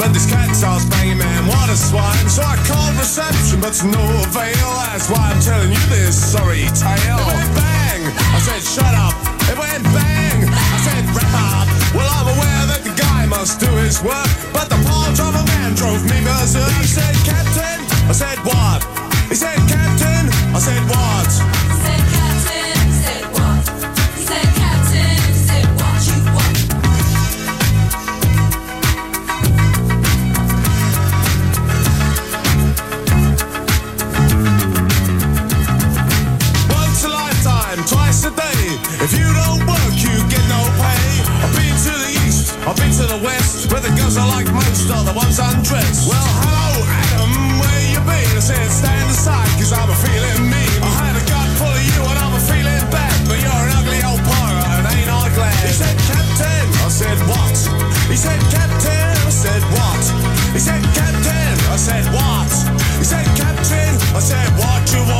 But this cat starts banging, man, what a swine. So I called reception, but to no avail. That's why I'm telling you this sorry tale. It went bang, I said shut up. It went bang, I said wrap up. Well, I'm aware that the guy must do his work, but the part of a man drove me berserk. He said, Captain, I said what? He said, Captain, I said what? Girls are like most are the ones undressed. Well, hello, Adam, where you been? I said, stand aside, cause I'm a feeling mean. I had a gut full of you and I'm a feeling bad, but you're an ugly old pirate and ain't I glad? He said, Captain, I said, what? He said, Captain, I said, what? He said, Captain, I said, what? He said, Captain, I said, what you want?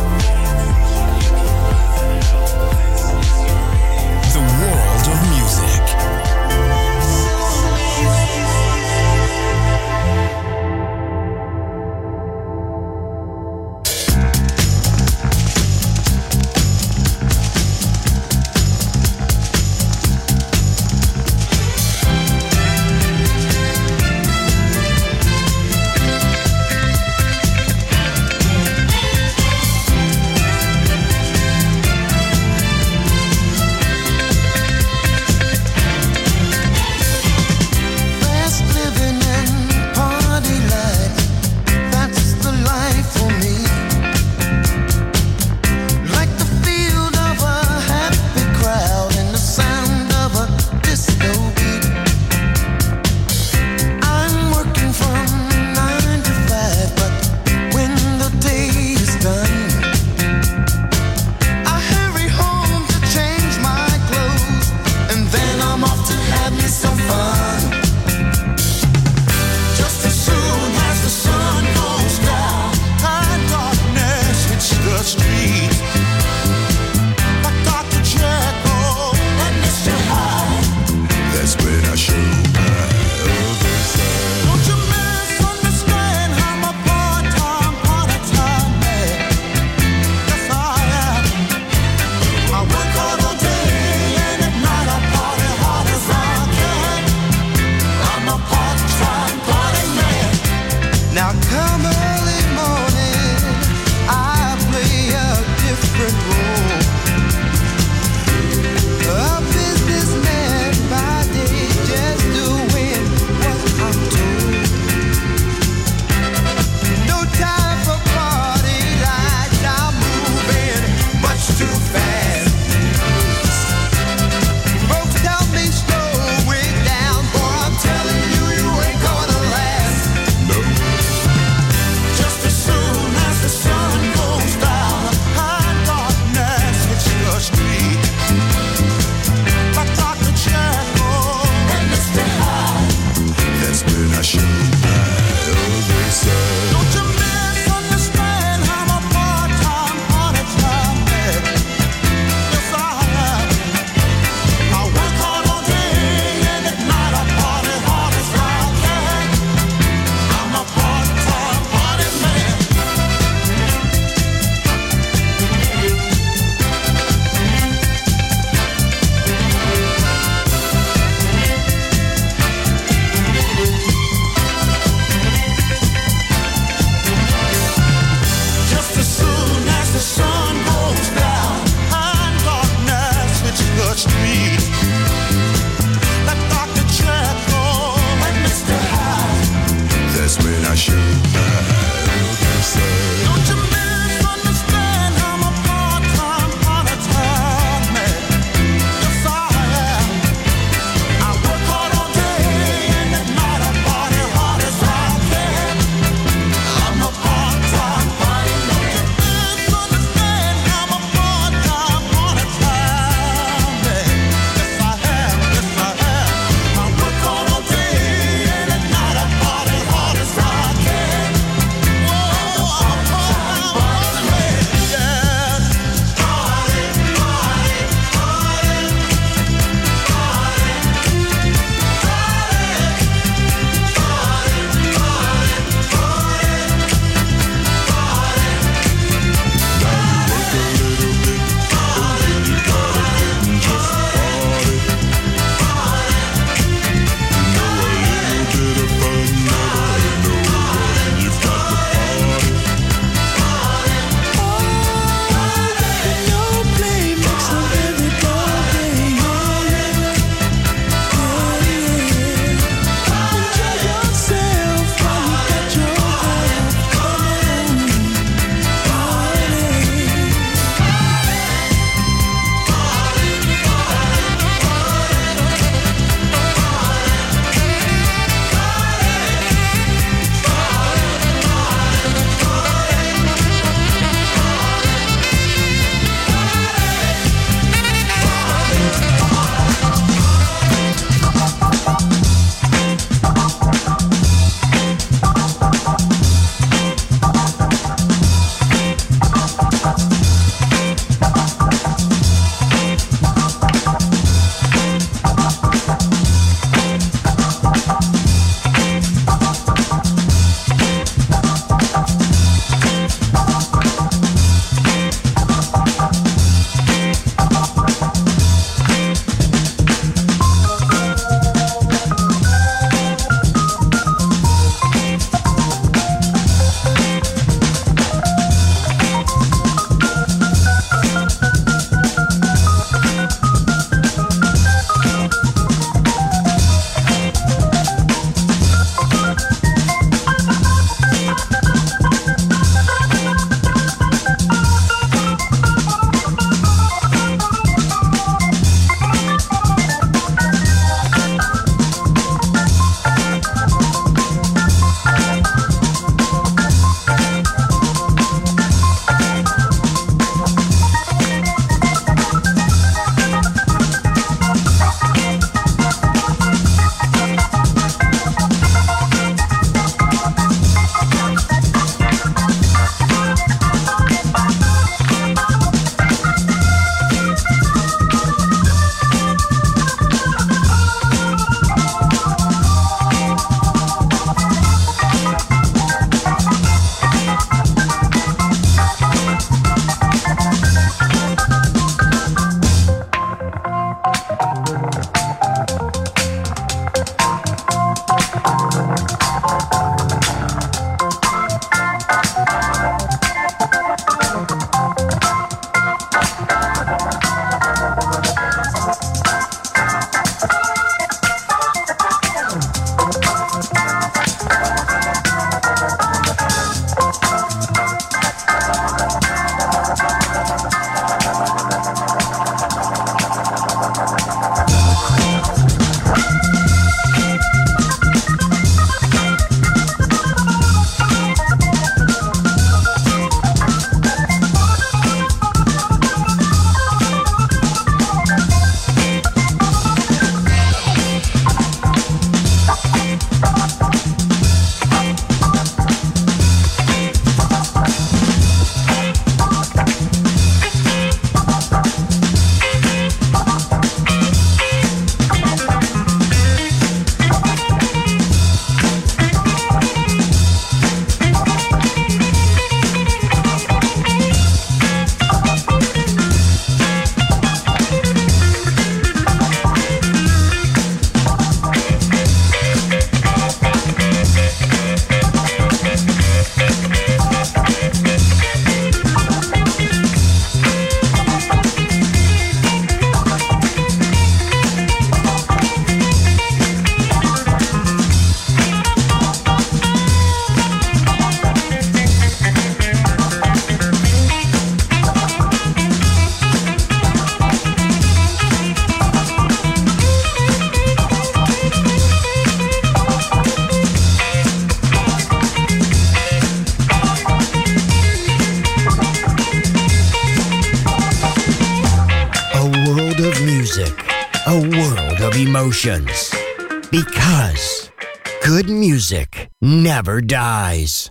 Never dies.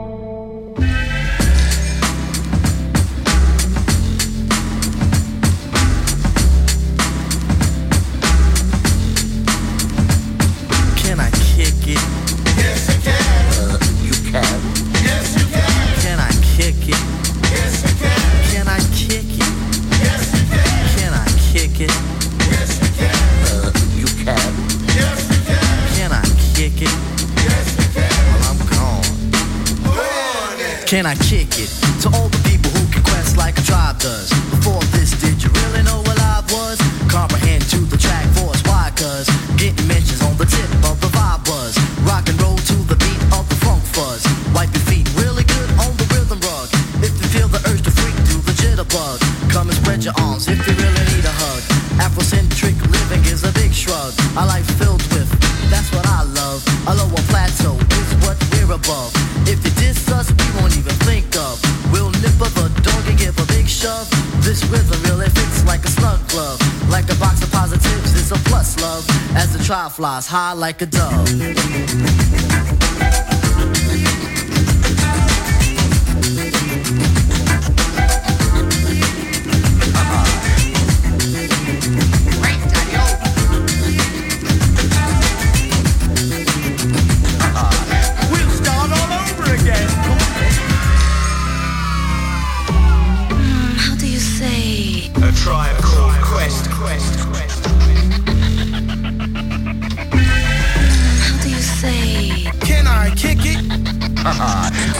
flies high like a dove.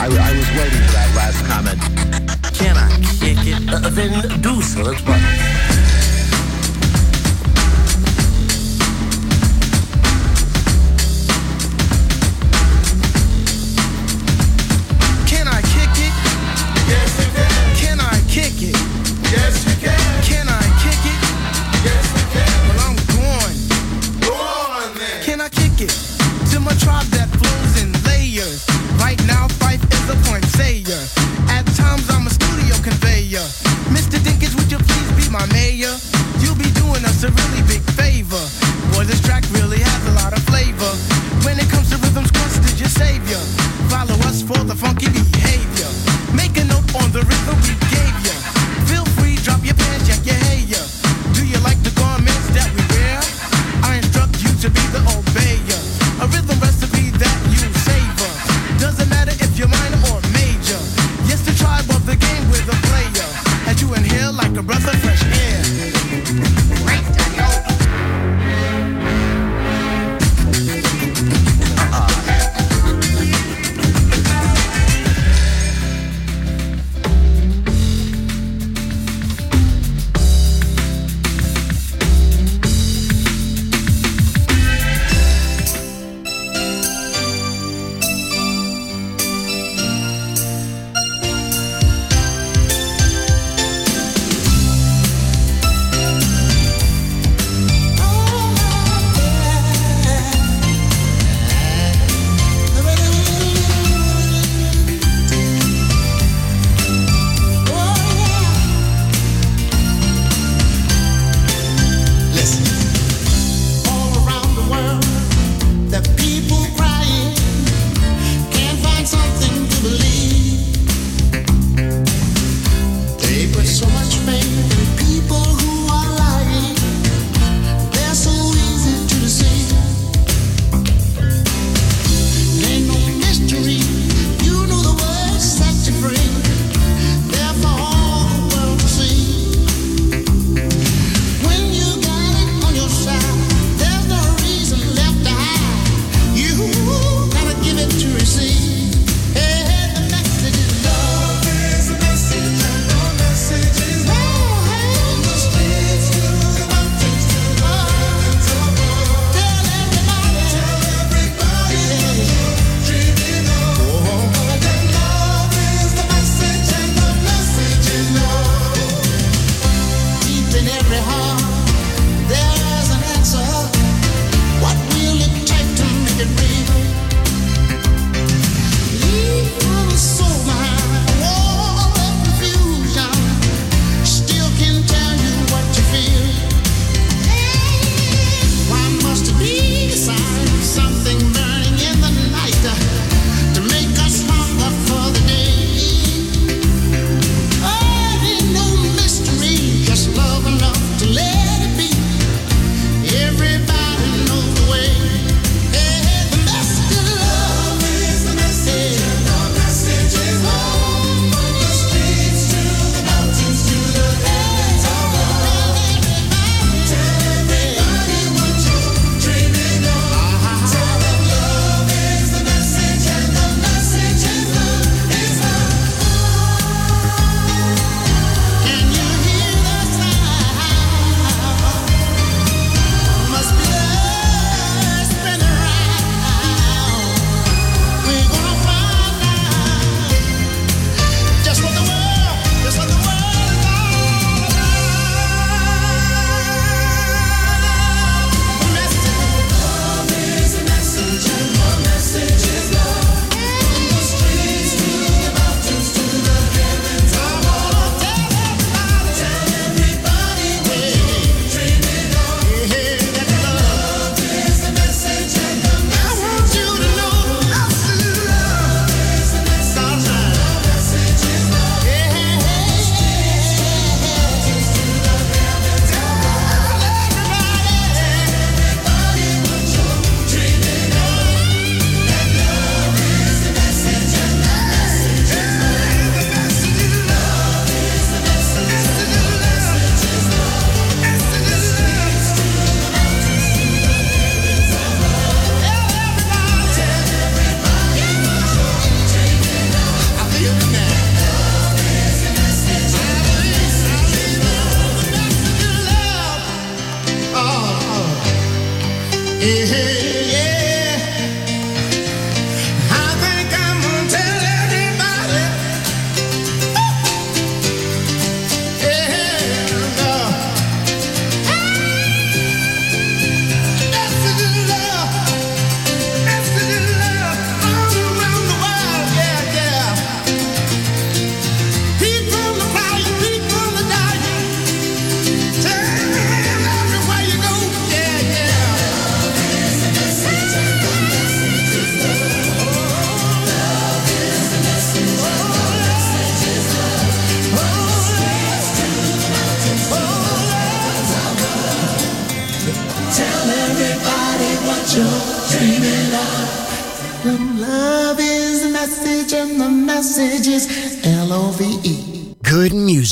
I, I was waiting for that last comment. Can I kick it? Uh, then do so. That's what.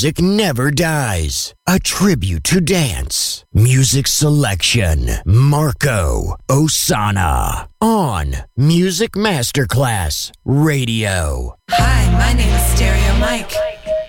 music never dies. A tribute to dance. Music selection. Marco Ossanna. On Music Masterclass Radio. Hi, my name is Stereo Mike.